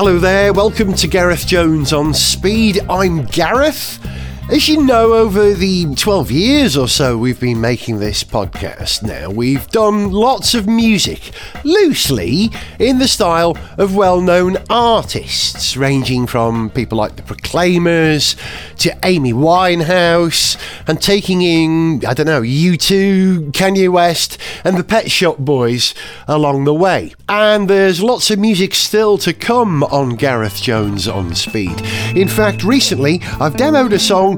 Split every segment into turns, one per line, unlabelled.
Hello there, welcome to Gareth Jones on Speed. I'm Gareth. As you know, over the 12 years or so we've been making this podcast now, we've done lots of music, loosely in the style of well known artists, ranging from people like the Proclaimers to Amy Winehouse, and taking in, I don't know, U2, Kanye West, and the Pet Shop Boys along the way. And there's lots of music still to come on Gareth Jones on Speed. In fact, recently I've demoed a song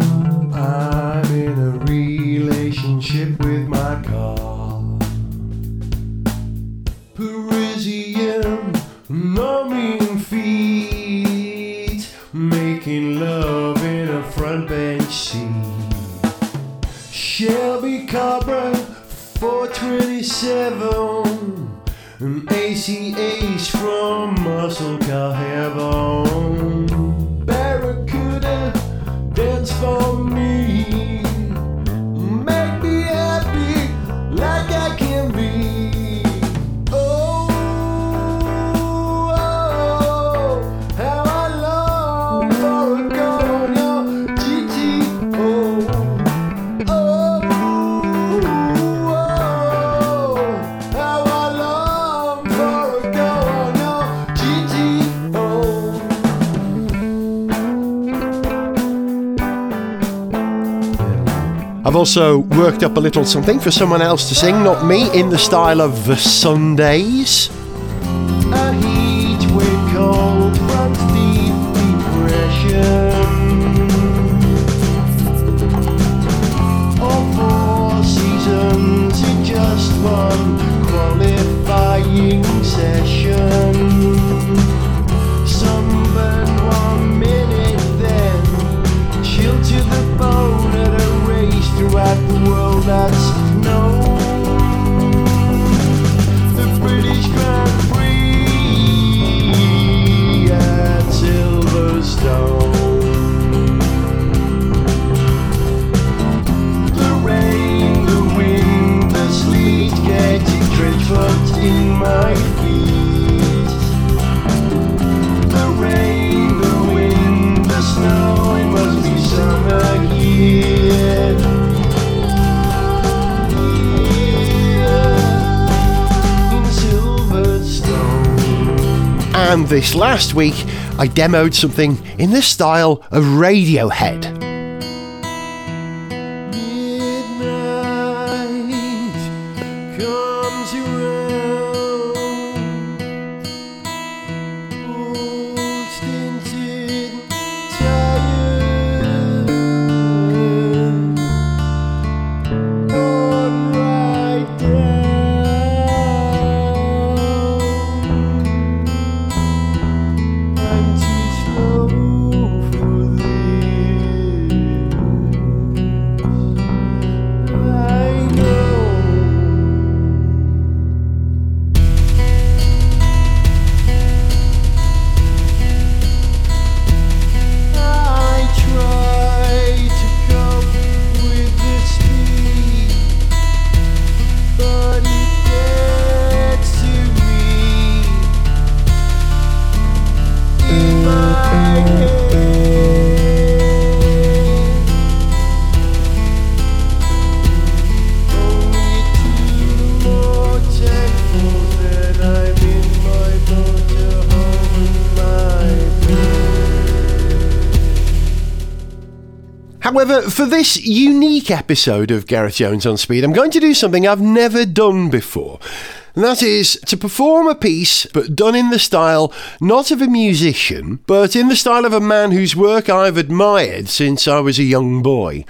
I've also worked up a little something for someone else to sing, not me, in the style of The Sundays. This last week, I demoed something in the style of Radiohead. However, for this unique episode of Gareth Jones on Speed, I'm going to do something I've never done before. And that is to perform a piece, but done in the style not of a musician, but in the style of a man whose work I've admired since I was a young boy.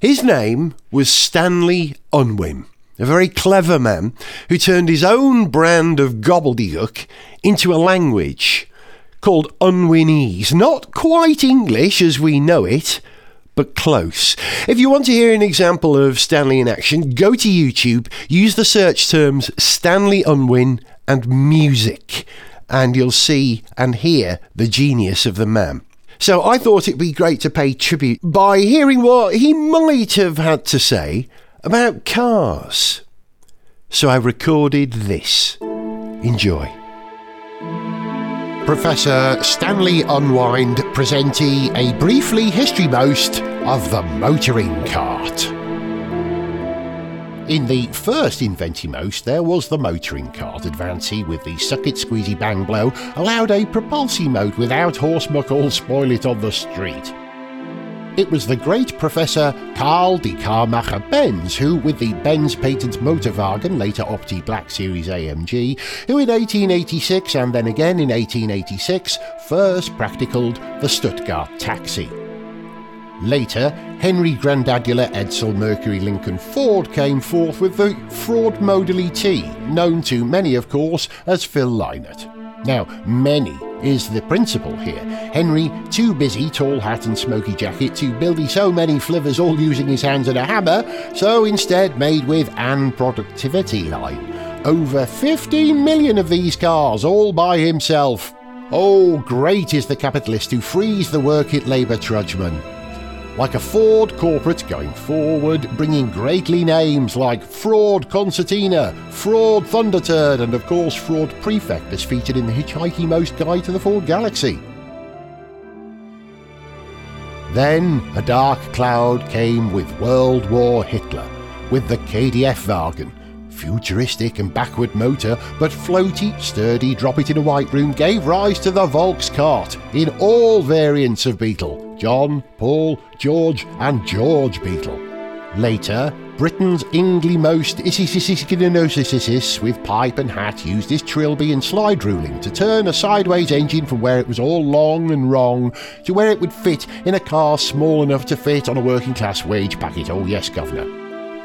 His name was Stanley Unwin, a very clever man who turned his own brand of gobbledygook into a language called Unwinese. Not quite English as we know it, but close. If you want to hear an example of Stanley in action, go to YouTube, use the search terms Stanley Unwin and music, and you'll see and hear the genius of the man. So I thought it'd be great to pay tribute by hearing what he might have had to say about cars. So I recorded this. Enjoy. Professor Stanley Unwind presentee a briefly history most of the motoring cart. In the first Inventimost, there was the motoring cart advancey with the suck it squeezy bang blow, allowed a propulsy mode without horse muckle spoil it on the street. It was the great Professor Karl de Carmacher Benz who, with the Benz patent Motorwagen, later Opti Black Series AMG, who in 1886 and then again in 1886 first practicaled the Stuttgart taxi. Later, Henry Grandadula Edsel Mercury Lincoln Ford came forth with the Fraud Modally T, known to many, of course, as Phil Lynott. Now, many is the principle here. Henry, too busy, tall hat and smoky jacket, to buildy so many flivvers all using his hands and a hammer, so instead made with an productivity line. Over 15 million of these cars, all by himself. Oh, great is the capitalist who frees the work-it labour trudgeman like a Ford corporate going forward, bringing greatly names like Fraud Concertina, Fraud Thunderturd, and of course Fraud Prefect as featured in the Hitchhiking Most Guide to the Ford Galaxy. Then a dark cloud came with World War Hitler, with the KDF wagon, futuristic and backward motor, but floaty, sturdy, drop it in a white room gave rise to the Volks cart in all variants of Beetle John, Paul, George, and George Beetle. Later, Britain's Ingly-most Issisisiskinosisis with pipe and hat used his trilby and slide ruling to turn a sideways engine from where it was all long and wrong to where it would fit in a car small enough to fit on a working class wage packet. Oh yes, Governor.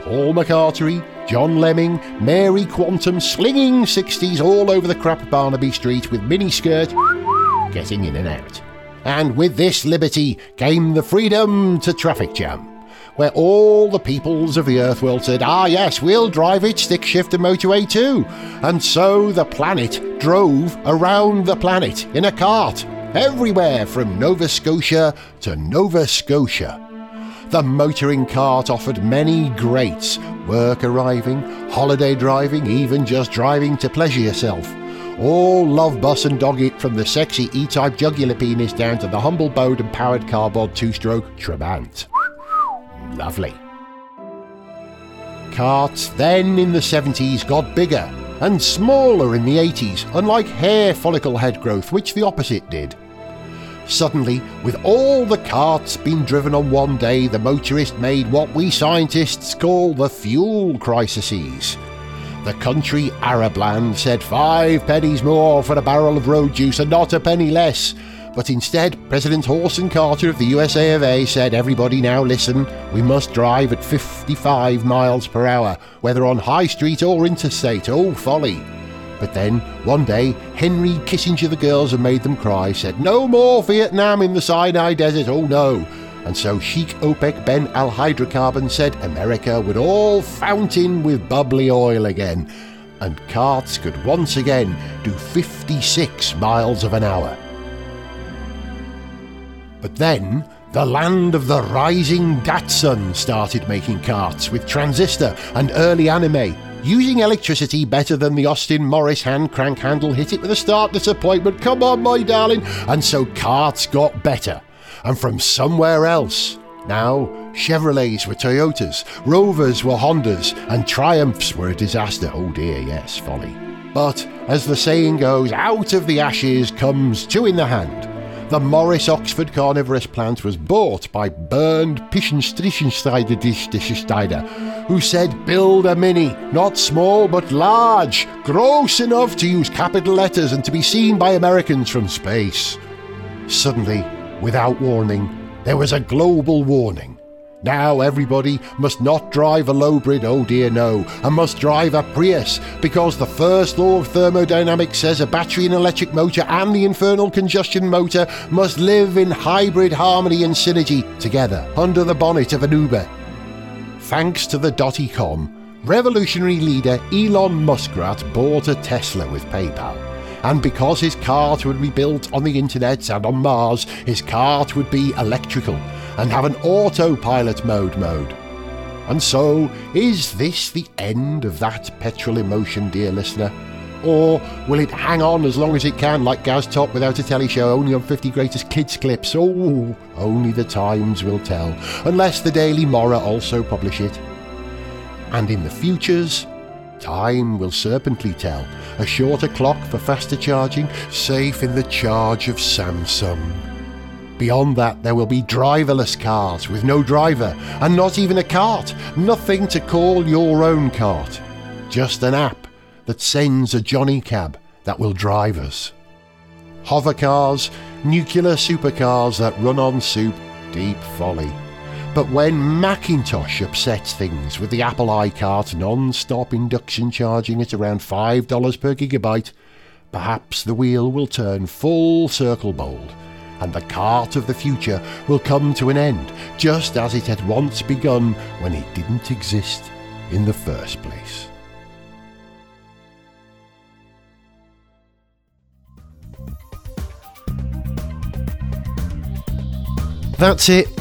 Paul McCartery, John Lemming, Mary Quantum slinging 60s all over the crap Barnaby Street with miniskirt getting in and out. And with this liberty came the freedom to traffic jam, where all the peoples of the earth world said, ah yes, we'll drive it stick shift and motorway too. And so the planet drove around the planet in a cart, everywhere from Nova Scotia to Nova Scotia. The motoring cart offered many greats work arriving, holiday driving, even just driving to pleasure yourself. All love bus and dog it from the sexy E type jugular penis down to the humble bowed and powered cardboard two stroke Trabant. Lovely. Carts then in the 70s got bigger and smaller in the 80s, unlike hair follicle head growth, which the opposite did. Suddenly, with all the carts being driven on one day, the motorist made what we scientists call the fuel crises. The country Arabland said five pennies more for a barrel of road juice and not a penny less. But instead, President Orson Carter of the USA of A said, Everybody now listen, we must drive at 55 miles per hour, whether on High Street or interstate. Oh, folly! But then, one day, Henry Kissinger the girls and made them cry, said, No more Vietnam in the Sinai Desert, oh no. And so Sheikh OPEC Ben Al Hydrocarbon said America would all fountain with bubbly oil again, and carts could once again do 56 miles of an hour. But then, the land of the rising Datsun started making carts with transistor and early anime, using electricity better than the Austin Morris hand crank handle hit it with a start disappointment. Come on, my darling. And so carts got better. And from somewhere else. Now, Chevrolets were Toyotas, Rovers were Hondas, and Triumphs were a disaster. Oh dear, yes, folly. But, as the saying goes, out of the ashes comes two in the hand. The Morris Oxford carnivorous plant was bought by Bernd Pischenstrichenssteider who said, Build a Mini, not small but large, gross enough to use capital letters and to be seen by Americans from space. Suddenly, without warning, there was a global warning. Now everybody must not drive a lowbrid, oh dear no, and must drive a Prius, because the first law of thermodynamics says a battery and electric motor and the infernal combustion motor must live in hybrid harmony and synergy together under the bonnet of an Uber. Thanks to the dotty-com, revolutionary leader Elon Muskrat bought a Tesla with PayPal. And because his cart would be built on the internet and on Mars, his cart would be electrical and have an autopilot mode mode. And so, is this the end of that petrol emotion, dear listener? Or will it hang on as long as it can, like Gaz Top without a telly show, only on 50 Greatest Kids clips? Oh, only the times will tell, unless the Daily Morrow also publish it. And in the futures, time will serpently tell. A shorter clock for faster charging, safe in the charge of Samsung. Beyond that, there will be driverless cars with no driver and not even a cart. Nothing to call your own cart. Just an app that sends a Johnny cab that will drive us. Hover cars, nuclear supercars that run on soup, deep folly. But when Macintosh upsets things with the Apple iCart non stop induction charging at around $5 per gigabyte, perhaps the wheel will turn full circle bold and the cart of the future will come to an end, just as it had once begun when it didn't exist in the first place. That's it.